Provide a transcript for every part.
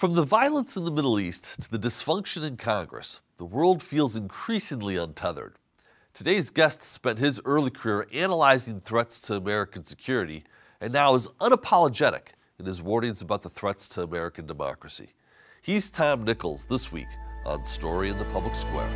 From the violence in the Middle East to the dysfunction in Congress, the world feels increasingly untethered. Today's guest spent his early career analyzing threats to American security and now is unapologetic in his warnings about the threats to American democracy. He's Tom Nichols this week on Story in the Public Square.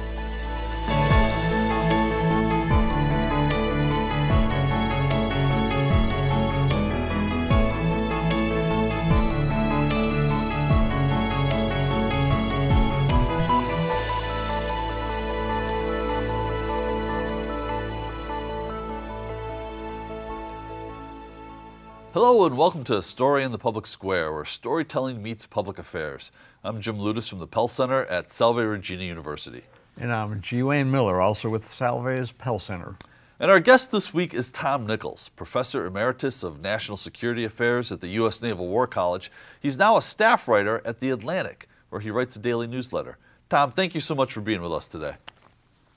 Hello and welcome to Story in the Public Square, where storytelling meets public affairs. I'm Jim Ludes from the Pell Center at Salve Regina University. And I'm G. Wayne Miller, also with Salve's Pell Center. And our guest this week is Tom Nichols, Professor Emeritus of National Security Affairs at the U.S. Naval War College. He's now a staff writer at The Atlantic, where he writes a daily newsletter. Tom, thank you so much for being with us today.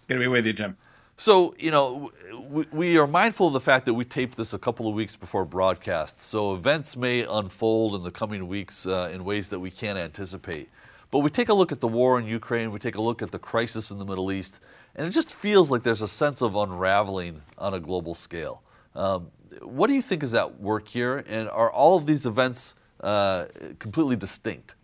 Good to be with you, Jim. So, you know, we, we, are mindful of the fact that we taped this a couple of weeks before broadcast. So events may unfold in the coming weeks uh, in ways that we can't anticipate. But we take a look at the war in Ukraine, we take a look at the crisis in the Middle East, and it just feels like there's a sense of unraveling on a global scale. Um, what do you think is at work here? And are all of these events uh, completely distinct?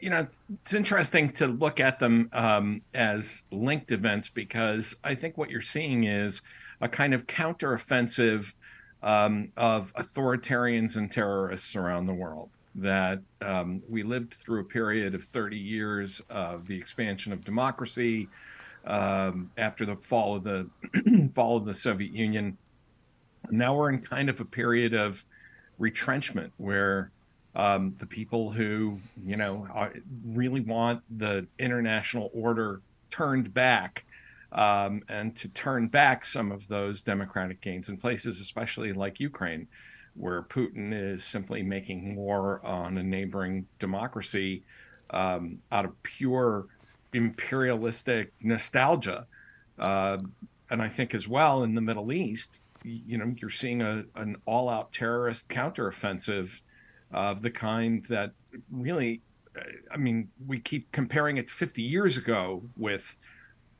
You know, it's, it's, interesting to look at them um, as linked events because I think what you're seeing is a kind of counteroffensive um, of authoritarians and terrorists around the world. That um, we lived through a period of 30 years of the expansion of democracy um, after the fall of the fall of the Soviet Union. Now we're in kind of a period of retrenchment where um, the people who you know are, really want the international order turned back um, and to turn back some of those democratic gains in places especially like ukraine where putin is simply making war on a neighboring democracy um, out of pure imperialistic nostalgia. Uh, and i think as well in the middle east you know you're seeing a, an all-out terrorist counteroffensive of the kind that really, I mean, we keep comparing it to 50 years ago with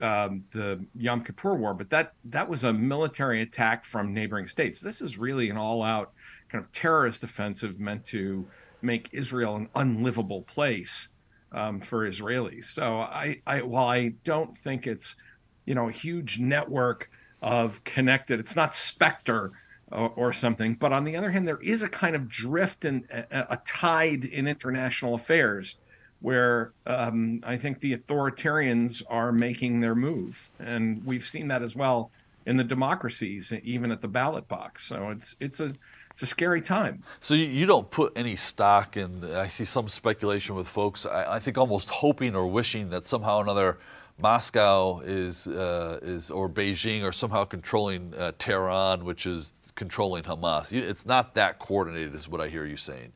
um, the Yom Kippur War, but that that was a military attack from neighboring states. This is really an all-out kind of terrorist offensive meant to make Israel an unlivable place um, for Israelis. So I, I, while I don't think it's, you know, a huge network of connected, it's not Spectre or, or, something. But on the other hand, there is a kind of drift and a, tide in international affairs where um, I think the authoritarians are making their move, and we've seen that as well in the democracies, even at the ballot box. So it's it's a it's a scary time. So you don't put any stock in. I see some speculation with folks. I, I think almost hoping or wishing that somehow another Moscow is uh, is or Beijing are somehow controlling uh, Tehran, which is controlling Hamas. It's not that coordinated, is what I hear you saying.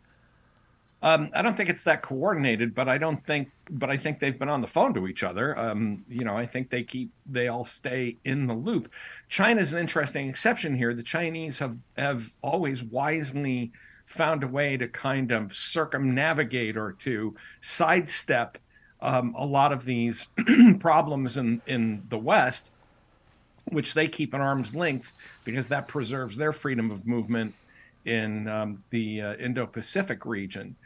Um, I don't think it's that coordinated, but I don't think, but I think they've been on the phone to each other. Um, you know, I think they keep, they all stay in the loop. China's an interesting exception here. The Chinese have have always wisely found a way to kind of circumnavigate or to sidestep um, a lot of these problems in in the West which they keep at arm's length because that preserves their freedom of movement in um, the uh, Indo-Pacific region.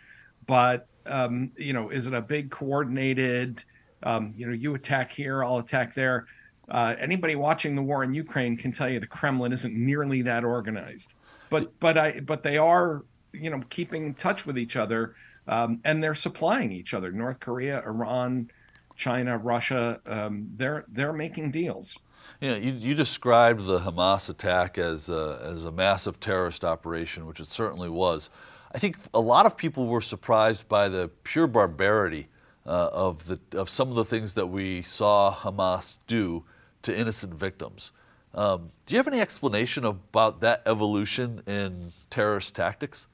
But um, you know, is it a big coordinated? Um, you know, you attack here, I'll attack there. Uh, anybody watching the war in Ukraine can tell you the Kremlin isn't nearly that organized. But but I but they are you know keeping in touch with each other um, and they're supplying each other. North Korea, Iran, China, Russia, um, they're they're making deals. You, know, you, you described the Hamas attack as a, as a massive terrorist operation, which it certainly was. I think a lot of people were surprised by the pure barbarity uh, of, the, of some of the things that we saw Hamas do to innocent victims. Um, do you have any explanation about that evolution in terrorist tactics?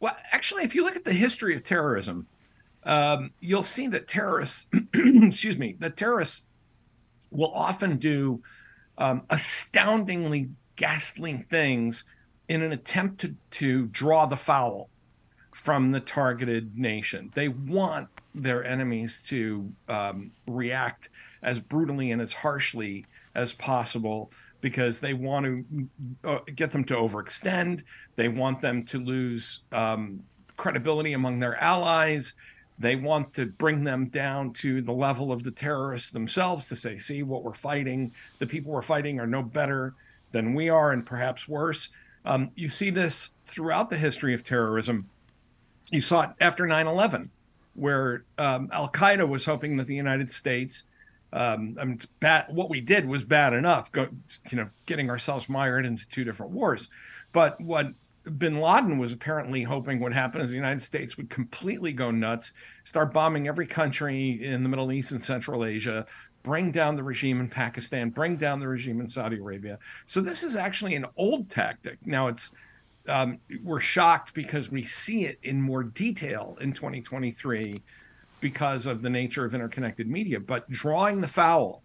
Well, actually, if you look at the history of terrorism, um, you'll see that terrorists, excuse me, that terrorists will often do um, astoundingly ghastly things in an attempt to, to draw the foul. from the targeted nation. They want their enemies to um, react as brutally and as harshly as possible because they want to uh, get them to overextend. They want them to lose um, credibility among their allies. They want to bring them down to the level of the terrorists themselves to say, see what we're fighting. The people we're fighting are no better than we are, and perhaps worse. Um, you see this throughout the history of terrorism. You saw it after 9 11, where um, Al Qaeda was hoping that the United States um, I mean, bad, what we did was bad enough, go, you know, getting ourselves mired into two different wars. But what bin Laden was apparently hoping would happen is the United States would completely go nuts, start bombing every country in the Middle East and Central Asia, bring down the regime in Pakistan, bring down the regime in Saudi Arabia. So this is actually an old tactic. Now it's um, we're shocked because we see it in more detail in 2023 because of the nature of interconnected media, but drawing the foul,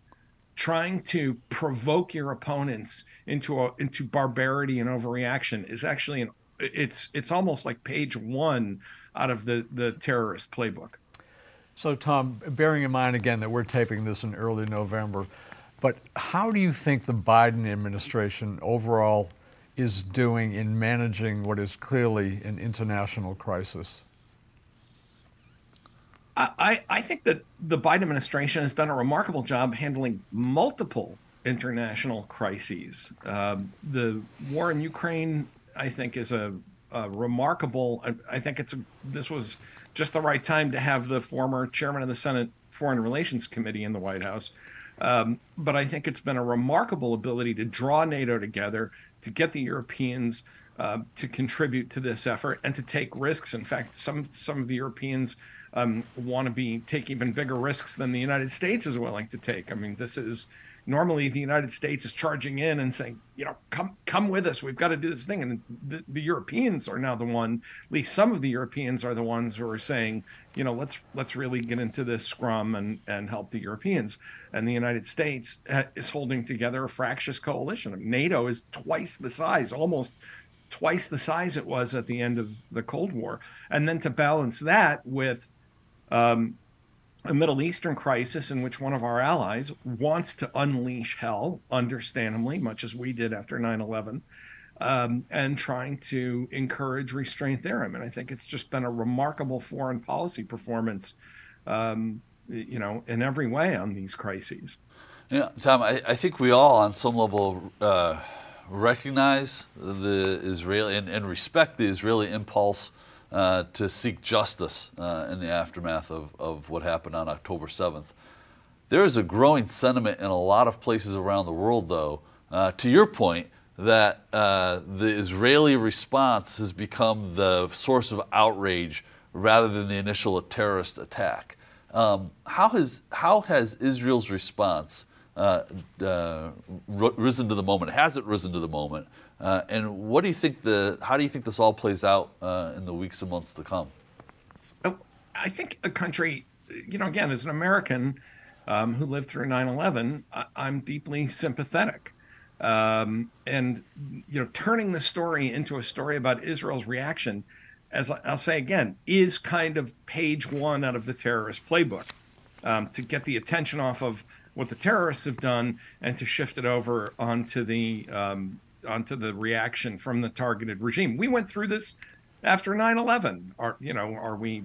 trying to provoke your opponents into a, into barbarity and overreaction is actually an it's it's almost like page one out of the the terrorist playbook. So, Tom, bearing in mind again that we're taping this in early November, but how do you think the Biden administration overall is doing in managing what is clearly an international crisis? I, I think that the Biden administration has done a remarkable job handling multiple international crises. Um, the war in Ukraine, I think, is a, a remarkable. I, I, think it's a, this was just the right time to have the former chairman of the Senate Foreign Relations Committee in the White House. Um, but I think it's been a remarkable ability to draw NATO together, to get the Europeans uh, to contribute to this effort, and to take risks. In fact, some some of the Europeans um, want to be take even bigger risks than the United States is willing to take. I mean, this is normally the United States is charging in and saying, you know, come come with us. We've got to do this thing. And the, the Europeans are now the one, at least some of the Europeans are the ones who are saying, you know, let's let's really get into this scrum and and help the Europeans. And the United States is holding together a fractious coalition. NATO is twice the size, almost twice the size it was at the end of the Cold War. And then to balance that with um, a Middle Eastern crisis in which one of our allies wants to unleash hell, understandably, much as we did after 9 11, um, and trying to encourage restraint there. I mean, I think it's just been a remarkable foreign policy performance, um, you know, in every way on these crises. Yeah, Tom, I, I think we all, on some level, uh, recognize the Israeli and, and respect the Israeli impulse uh, to seek justice uh, in the aftermath of, of what happened on October 7th. There is a growing sentiment in a lot of places around the world, though, uh, to your point, that uh, the Israeli response has become the source of outrage rather than the initial terrorist attack. Um, how, has, how has Israel's response uh, risen to the moment? Has it risen to the moment? Uh, and what do you think the? How do you think this all plays out uh, in the weeks and months to come? Oh, I think a country, you know, again, as an American um, who lived through 9/11, I, am deeply sympathetic. Um, and you know, turning the story into a story about Israel's reaction, as I'll say again, is kind of page one out of the terrorist playbook um, to get the attention off of what the terrorists have done and to shift it over onto the um, onto the reaction from the targeted regime. We went through this after 9/11. Are you know are we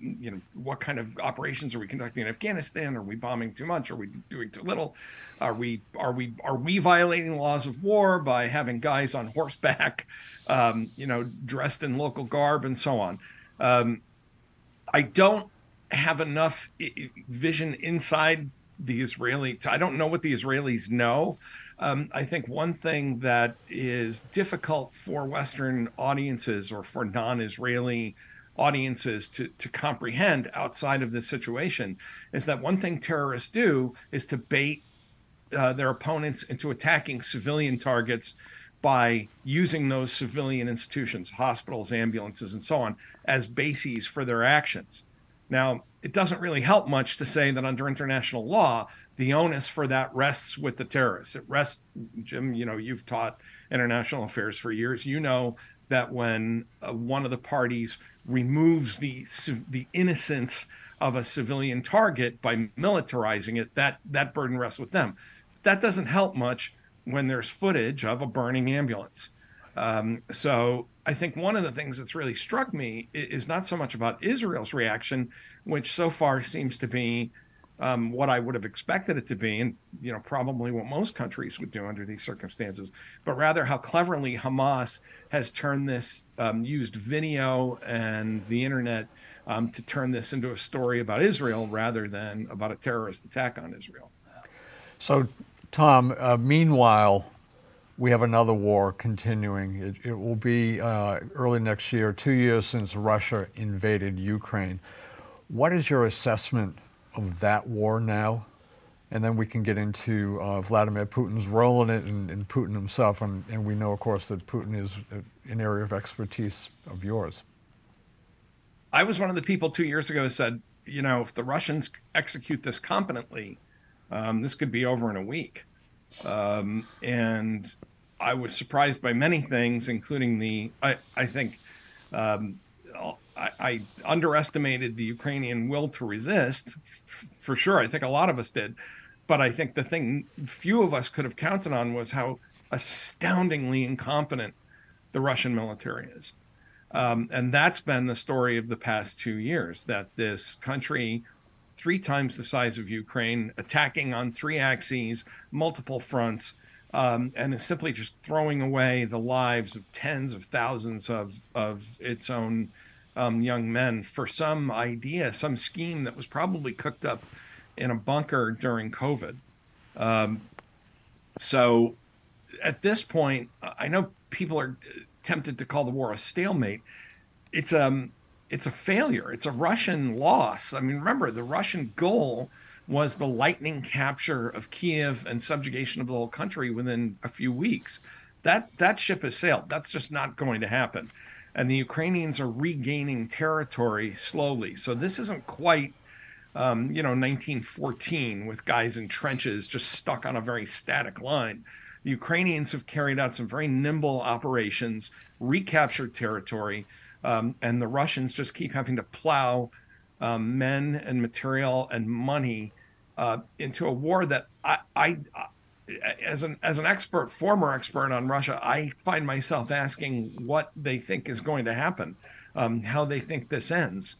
you know what kind of operations are we conducting in Afghanistan? Are we bombing too much? Are we doing too little? Are we are we are we violating laws of war by having guys on horseback, um, you know, dressed in local garb and so on? Um, I don't have enough vision inside the Israeli. I don't know what the Israelis know. Um, I think one thing that is difficult for Western audiences or for non-Israeli audiences to, to comprehend outside of this situation is that one thing terrorists do is to bait uh, their opponents into attacking civilian targets by using those civilian institutions, hospitals, ambulances, and so on, as bases for their actions. Now, it doesn't really help much to say that under international law, the onus for that rests with the terrorists. It rests, Jim, you know, you've taught international affairs for years. You know that when uh, one of the parties removes the the innocence of a civilian target by militarizing it, that that burden rests with them. That doesn't help much when there's footage of a burning ambulance. Um, so I think one of the things that's really struck me is not so much about Israel's reaction, which so far seems to be um, what I would have expected it to be, and you know probably what most countries would do under these circumstances, but rather how cleverly Hamas has turned this, um, used video and the internet um, to turn this into a story about Israel rather than about a terrorist attack on Israel. So, Tom, uh, meanwhile, we have another war continuing. It, it will be uh, early next year, two years since Russia invaded Ukraine. What is your assessment of that war now? And then we can get into uh, Vladimir Putin's role in it and, and Putin himself. And, and, we know, of course, that Putin is an area of expertise of yours. I was one of the people two years ago who said, you know, if the Russians execute this competently, um, this could be over in a week. Um, and I was surprised by many things, including the, I, I think, um, I, I, underestimated the Ukrainian will to resist, f- for sure. I think a lot of us did. But I think the thing few of us could have counted on was how astoundingly incompetent the Russian military is. Um, and that's been the story of the past two years that this country, three times the size of Ukraine, attacking on three axes, multiple fronts, um, and is simply just throwing away the lives of tens of thousands of, of its own um, young men for some idea, some scheme that was probably cooked up in a bunker during COVID. Um, so at this point, I know people are tempted to call the war a stalemate. It's um it's a failure. It's a Russian loss. I mean, remember the Russian goal was the lightning capture of Kiev and subjugation of the whole country within a few weeks. That that ship has sailed. That's just not going to happen and the Ukrainians are regaining territory slowly. So this isn't quite, um, you know, 1914 with guys in trenches just stuck on a very static line. The Ukrainians have carried out some very nimble operations, recaptured territory, um, and the Russians just keep having to plow um, men and material and money uh, into a war that I, I, as an as an expert, former expert on Russia, I find myself asking what they think is going to happen, um, how they think this ends,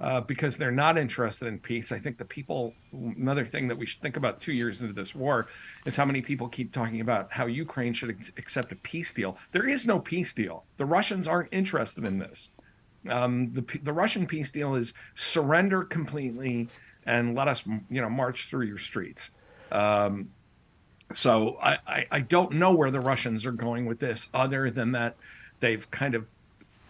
uh, because they're not interested in peace. I think the people. Another thing that we should think about two years into this war is how many people keep talking about how Ukraine should accept a peace deal. There is no peace deal. The Russians aren't interested in this. Um, the the Russian peace deal is surrender completely and let us you know march through your streets. Um, so I, I, I don't know where the Russians are going with this, other than that they've kind of,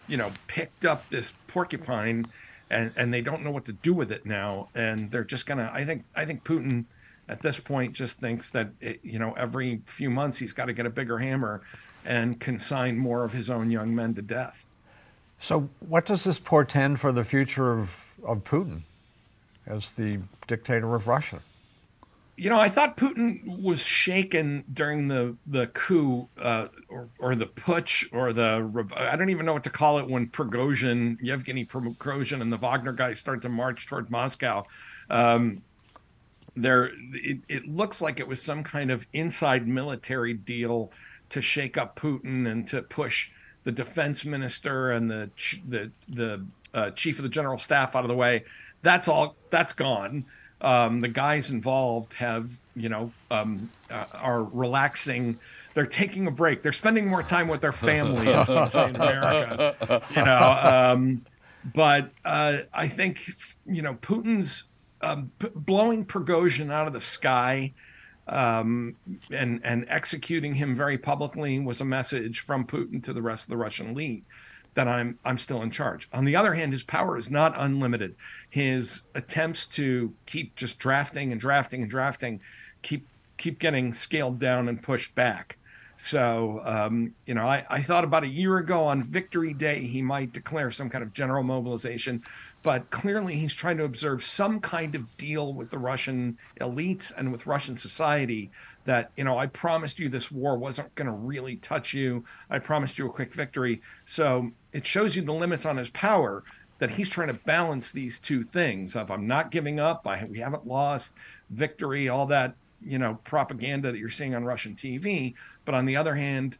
you know, picked up this porcupine, and and they don't know what to do with it now, and they're just gonna. I think I think Putin, at this point, just thinks that it, you know every few months he's got to get a bigger hammer, and consign more of his own young men to death. So, what does this portend for the future of, of Putin as the dictator of Russia? You know, I thought Putin was shaken during the the coup uh, or or the putsch or the I don't even know what to call it when Prigozhin, Yevgeny Prigozhin, and the Wagner guys start to march toward Moscow. Um, there, it, it looks like it was some kind of inside military deal to shake up Putin and to push the defense minister and the the the uh, chief of the general staff out of the way. That's all. That's gone um, the guys involved have you know um, uh, are relaxing. They're taking a break. They're spending more time with their family as say in america. You know um, but uh, i think you know putin's um, p- blowing Prigozhin out of the sky um, and and executing him very publicly was a message from Putin to the rest of the Russian elite that I'm I'm still in charge. On the other hand, his power is not unlimited. His attempts to keep just drafting and drafting and drafting keep keep getting scaled down and pushed back. So, um, you know, I, I thought about a year ago on Victory Day, he might declare some kind of general mobilization, but clearly he's trying to observe some kind of deal with the Russian elites and with Russian society that, you know, I promised you this war wasn't going to really touch you. I promised you a quick victory. So it shows you the limits on his power that he's trying to balance these two things of I'm not giving up, I, we haven't lost, victory, all that you know propaganda that you're seeing on Russian TV. But on the other hand,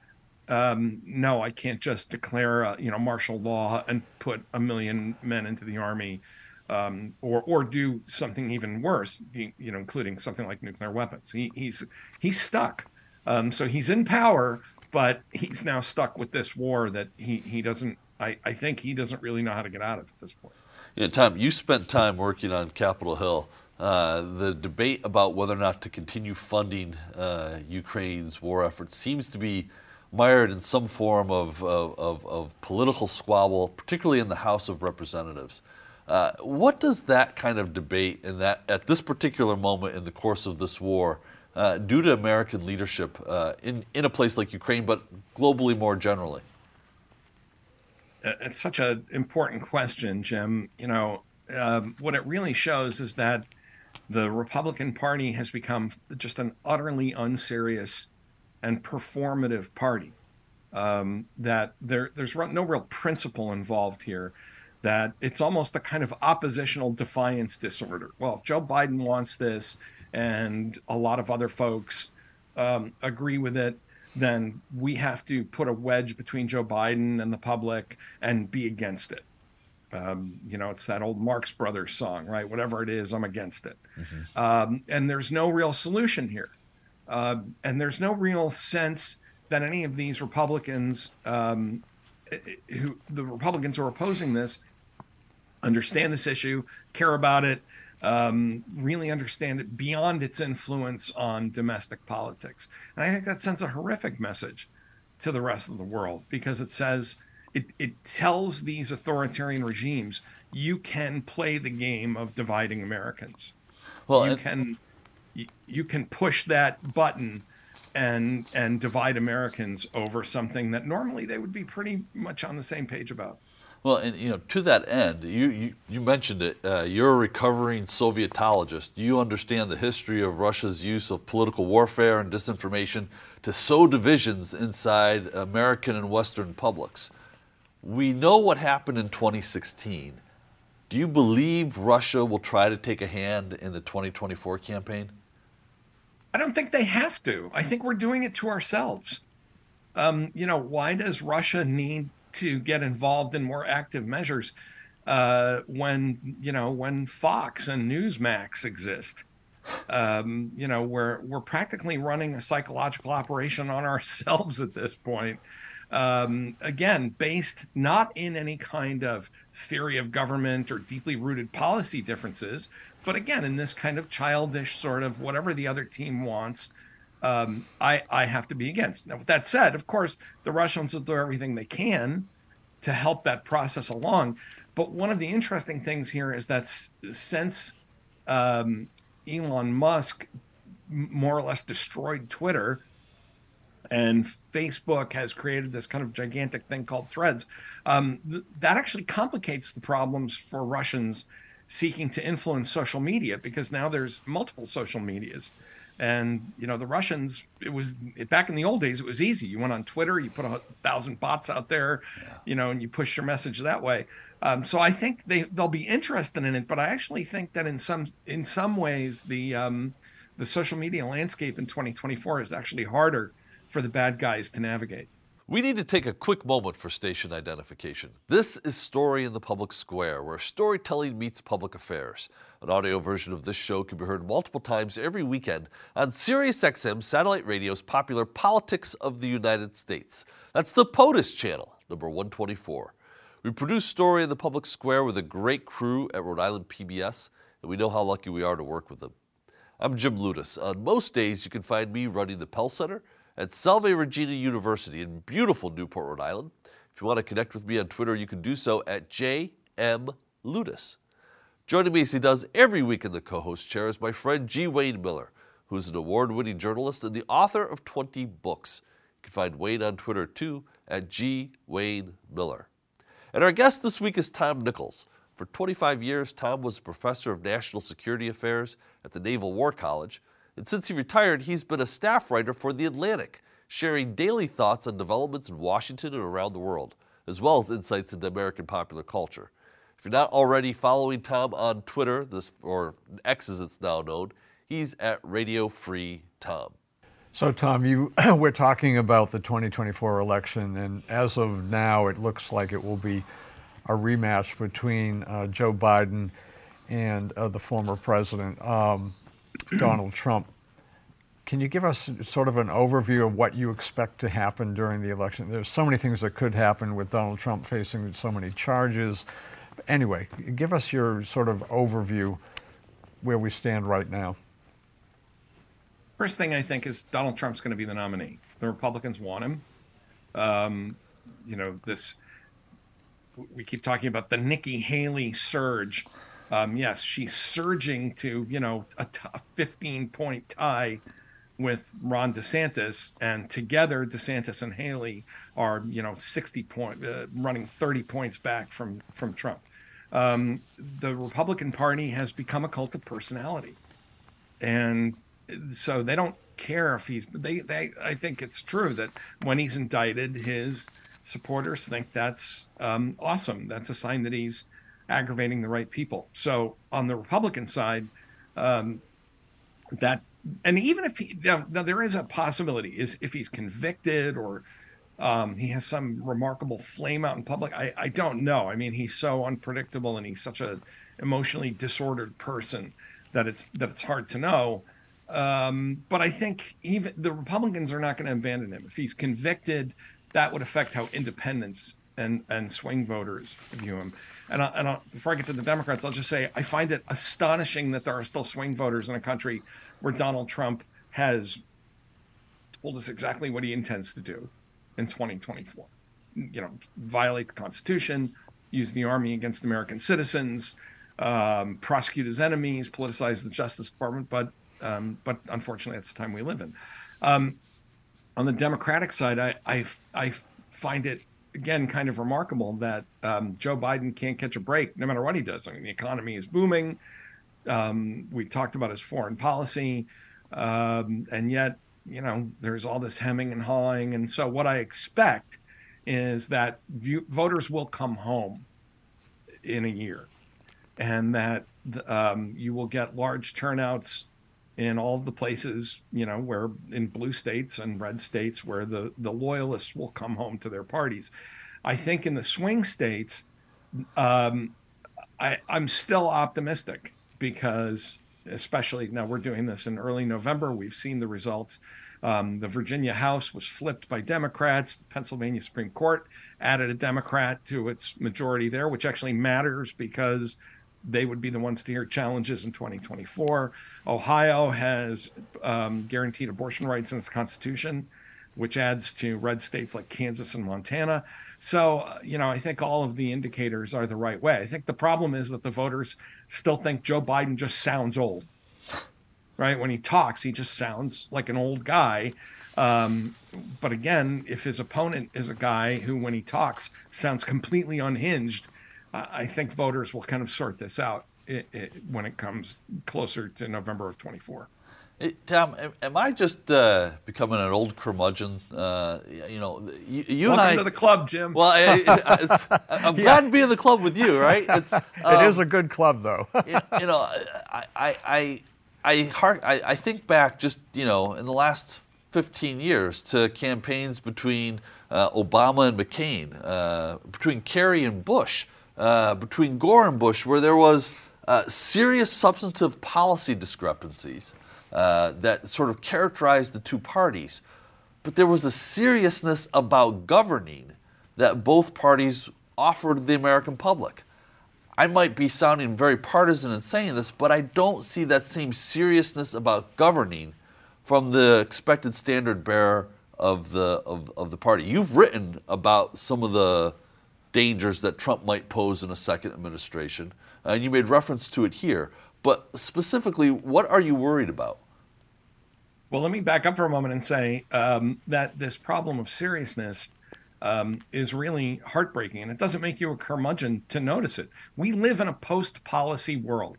um, no, I can't just declare a, you know martial law and put a million men into the army, um, or or do something even worse, you know, including something like nuclear weapons. He, he's he's stuck. Um, so he's in power, but he's now stuck with this war that he he doesn't. I, I think he doesn't really know how to get out of at this point. Yeah, Tom, you spent time working on Capitol Hill. Uh, the debate about whether or not to continue funding uh, Ukraine's war effort seems to be mired in some form of, of, of, of political squabble, particularly in the House of Representatives. Uh, what does that kind of debate in that at this particular moment in the course of this war uh, do to American leadership uh, in in a place like Ukraine, but globally more generally? It's such an important question, Jim. You know, um, what it really shows is that the Republican Party has become just an utterly unserious and performative party. Um, that there, there's no real principle involved here. That it's almost a kind of oppositional defiance disorder. Well, if Joe Biden wants this, and a lot of other folks um, agree with it, then we have to put a wedge between Joe Biden and the public and be against it. Um, you know, it's that old Marx Brothers song, right? Whatever it is, I'm against it. Mm-hmm. Um, and there's no real solution here. Uh, and there's no real sense that any of these Republicans, um, who the Republicans who are opposing this, understand this issue, care about it, um, really understand it beyond its influence on domestic politics. And I think that sends a horrific message to the rest of the world because it says, it, it tells these authoritarian regimes you can play the game of dividing Americans. Well, you can you, you can push that button and and divide Americans over something that normally they would be pretty much on the same page about. Well, and you know, to that end, you you, you mentioned it. Uh, you're a recovering Sovietologist. You understand the history of Russia's use of political warfare and disinformation to sow divisions inside American and Western publics. We know what happened in 2016. Do you believe Russia will try to take a hand in the 2024 campaign? I don't think they have to. I think we're doing it to ourselves. Um, you know, why does Russia need to get involved in more active measures uh, when you know when Fox and Newsmax exist? Um, you know, we're we're practically running a psychological operation on ourselves at this point um, again, based not in any kind of theory of government or deeply rooted policy differences, but again, in this kind of childish sort of whatever the other team wants, um, I, I have to be against. Now, with that said, of course, the Russians will do everything they can to help that process along. But one of the interesting things here is that since um, Elon Musk more or less destroyed Twitter, and Facebook has created this kind of gigantic thing called Threads. Um, th- that actually complicates the problems for Russians seeking to influence social media because now there's multiple social medias. And you know the Russians, it was it, back in the old days. It was easy. You went on Twitter, you put a thousand bots out there, yeah. you know, and you push your message that way. Um, so I think they they'll be interested in it. But I actually think that in some in some ways the um, the social media landscape in 2024 is actually harder for the bad guys to navigate. We need to take a quick moment for station identification. This is Story in the Public Square, where storytelling meets public affairs. An audio version of this show can be heard multiple times every weekend on SiriusXM Satellite Radio's popular Politics of the United States. That's the POTUS channel, number 124. We produce Story in the Public Square with a great crew at Rhode Island PBS, and we know how lucky we are to work with them. I'm Jim Ludes. On most days, you can find me running the Pell Center at Salve Regina University in beautiful Newport, Rhode Island. If you want to connect with me on Twitter, you can do so at J M JMLudes. Joining me as he does every week in the co host chair is my friend G. Wayne Miller, who's an award winning journalist and the author of 20 books. You can find Wayne on Twitter too at G Wayne Miller. And our guest this week is Tom Nichols. For 25 years, Tom was a professor of national security affairs at the Naval War College, and since he retired, he's been a staff writer for The Atlantic, sharing daily thoughts on developments in Washington and around the world, as well as insights into American popular culture. If you're not already following Tom on Twitter, this or X as it's now known, he's at Radio Free Tom. So, Tom, you we're talking about the 2024 election, and as of now, it looks like it will be a rematch between uh, Joe Biden and uh, the former president, um, Donald Trump. Can you give us sort of an overview of what you expect to happen during the election? There's so many things that could happen with Donald Trump facing so many charges. Anyway, give us your sort of overview where we stand right now. First thing I think is Donald Trump's going to be the nominee. The Republicans want him. Um, you know, this, we keep talking about the Nikki Haley surge. Um, yes, she's surging to, you know, a, t- a 15 point tie with Ron DeSantis, and together DeSantis and Haley are, you know, 60 point, uh, running 30 points back from from Trump. Um, the Republican Party has become a cult of personality, and so they don't care if he's they they I think it's true that when he's indicted, his supporters think that's um, awesome. That's a sign that he's aggravating the right people. So on the Republican side, um, that and even if he now, now, there is a possibility is if he's convicted or um, he has some remarkable flame out in public. I, I don't know. I mean, he's so unpredictable and he's such a emotionally disordered person that it's that it's hard to know. Um, but I think even the Republicans are not going to abandon him. If he's convicted, that would affect how independents and, and swing voters view him. And, I, and I, before I get to the Democrats, I'll just say I find it astonishing that there are still swing voters in a country where Donald Trump has told us exactly what he intends to do in 2024. You know, violate the Constitution, use the army against American citizens, um, prosecute his enemies, politicize the Justice Department. But um, but unfortunately, that's the time we live in. Um, on the Democratic side, I, I, I find it again kind of remarkable that um, Joe Biden can't catch a break no matter what he does. I mean, the economy is booming. Um, we talked about his foreign policy, um, and yet you know there's all this hemming and hawing. And so what I expect is that voters will come home in a year, and that um, you will get large turnouts in all the places, you know, where in blue states and red states where the, the loyalists will come home to their parties. I think in the swing states, um, I, I'm still optimistic because, especially now we're doing this in early November, we've seen the results. Um, the Virginia House was flipped by Democrats. The Pennsylvania Supreme Court added a Democrat to its majority there, which actually matters because they would be the ones to hear challenges in 2024. Ohio has um, guaranteed abortion rights in its constitution, which adds to red states like Kansas and Montana. So, uh, you know, I think all of the indicators are the right way. I think the problem is that the voters still think Joe Biden just sounds old, right? When he talks, he just sounds like an old guy. Um, but again, if his opponent is a guy who, when he talks, sounds completely unhinged, I think voters will kind of sort this out it, it, when it comes closer to November of 24. Tom, am I just uh, becoming an old curmudgeon? Uh, you know, you, you Welcome and I. to the club, Jim. Well, I, am glad yeah. to be in the club with you, right? It's, um, it is a good club, though. you, you, know, I, I, I, I, I think back just you know in the last 15 years to campaigns between uh, Obama and McCain, uh, between Kerry and Bush uh, between Gore and Bush, where there was uh, serious substantive policy discrepancies uh, that sort of characterized the two parties. But there was a seriousness about governing that both parties offered the American public. I might be sounding very partisan in saying this, but I don't see that same seriousness about governing from the expected standard bearer of the of, of the party. You've written about some of the dangers that Trump might pose in a second administration. Uh, and you made reference to it here. But specifically, what are you worried about? Well, let me back up for a moment and say um, that this problem of seriousness um, is really heartbreaking, and it doesn't make you a curmudgeon to notice it. We live in a post-policy world.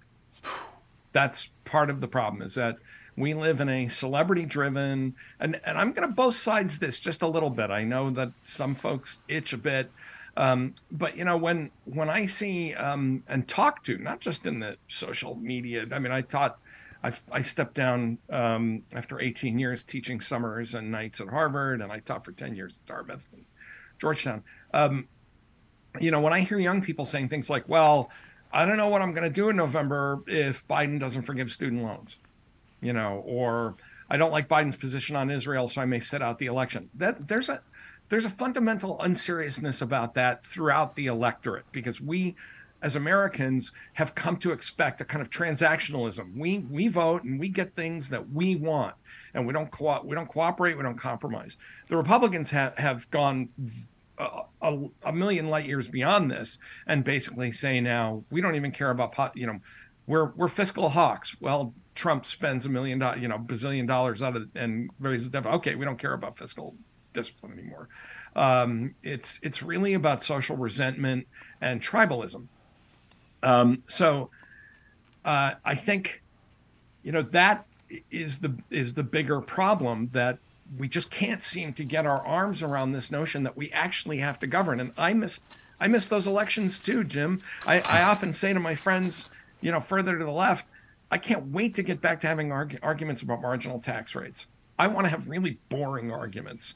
That's part of the problem. Is that we live in a celebrity-driven, and and I'm going to both sides this just a little bit. I know that some folks itch a bit. Um, but you know when when I see um, and talk to not just in the social media. I mean, I taught I, I stepped down um, after 18 years teaching summers and nights at Harvard, and I taught for 10 years at Dartmouth and Georgetown. Um, you know, when I hear young people saying things like, well, I don't know what I'm going to do in November if Biden doesn't forgive student loans, you know, or I don't like Biden's position on Israel, so I may sit out the election. That there's a there's a fundamental unseriousness about that throughout the electorate because we as Americans have come to expect a kind of transactionalism. We we vote and we get things that we want, and we don't co- we don't cooperate, we don't compromise. The Republicans have have gone a, a, a, million light years beyond this, and basically say now we don't even care about pot, you know, we're we're fiscal hawks. Well, Trump spends a million dollars, you know, bazillion dollars out of and raises debt. Okay, we don't care about fiscal discipline anymore. Um, it's it's really about social resentment and tribalism um, so uh, I think, you know, that is the is the bigger problem that we just can't seem to get our arms around this notion that we actually have to govern. And I miss I miss those elections too, Jim. I, I often say to my friends, you know, further to the left, I can't wait to get back to having arg- arguments about marginal tax rates. I want to have really boring arguments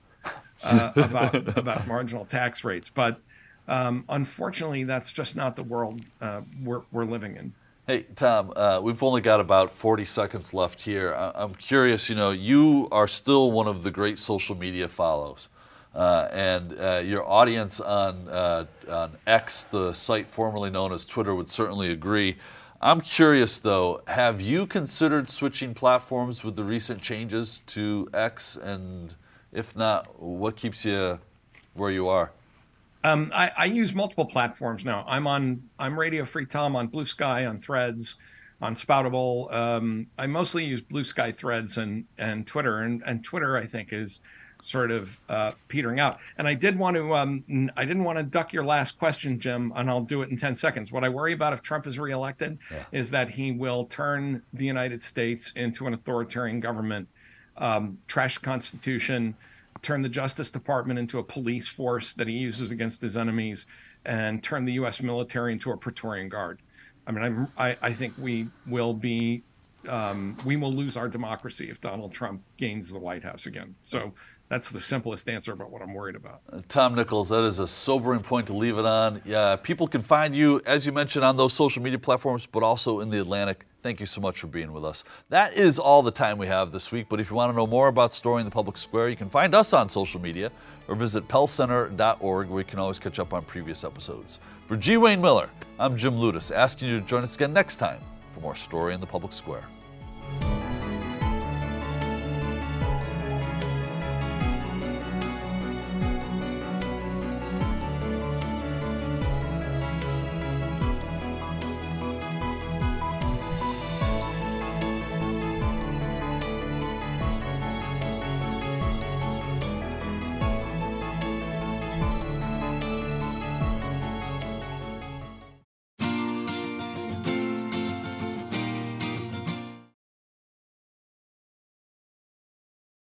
uh, about about marginal tax rates, but um, unfortunately, that's just not the world uh, we're, we're living in. Hey, Tom, uh, we've only got about 40 seconds left here. I- am curious, you know, you are still one of the great social media follows. Uh, and uh, your audience on, uh, on X, the site formerly known as Twitter, would certainly agree. I'm curious, though, have you considered switching platforms with the recent changes to X? And if not, what keeps you where you are? Um, I, I, use multiple platforms now. I'm on I'm Radio Free Tom on Blue Sky, on Threads, on Spoutible. Um, I mostly use Blue Sky Threads and and Twitter, and and Twitter I think is sort of uh, petering out. And I did want to um, I didn't want to duck your last question, Jim, and I'll do it in ten seconds. What I worry about if Trump is reelected yeah. is that he will turn the United States into an authoritarian government, um, trash Constitution turn the Justice Department into a police force that he uses against his enemies, and turn the U.S. military into a Praetorian Guard. I mean, I'm, I, I think we will be, um, we will lose our democracy if Donald Trump gains the White House again. So that's the simplest answer about what I'm worried about. Uh, Tom Nichols, that is a sobering point to leave it on. Yeah, people can find you, as you mentioned, on those social media platforms, but also in the Atlantic. Thank you so much for being with us. That is all the time we have this week, but if you want to know more about Story in the Public Square, you can find us on social media or visit pellcenter.org where you can always catch up on previous episodes. For G. Wayne Miller, I'm Jim Ludes, asking you to join us again next time for more Story in the Public Square.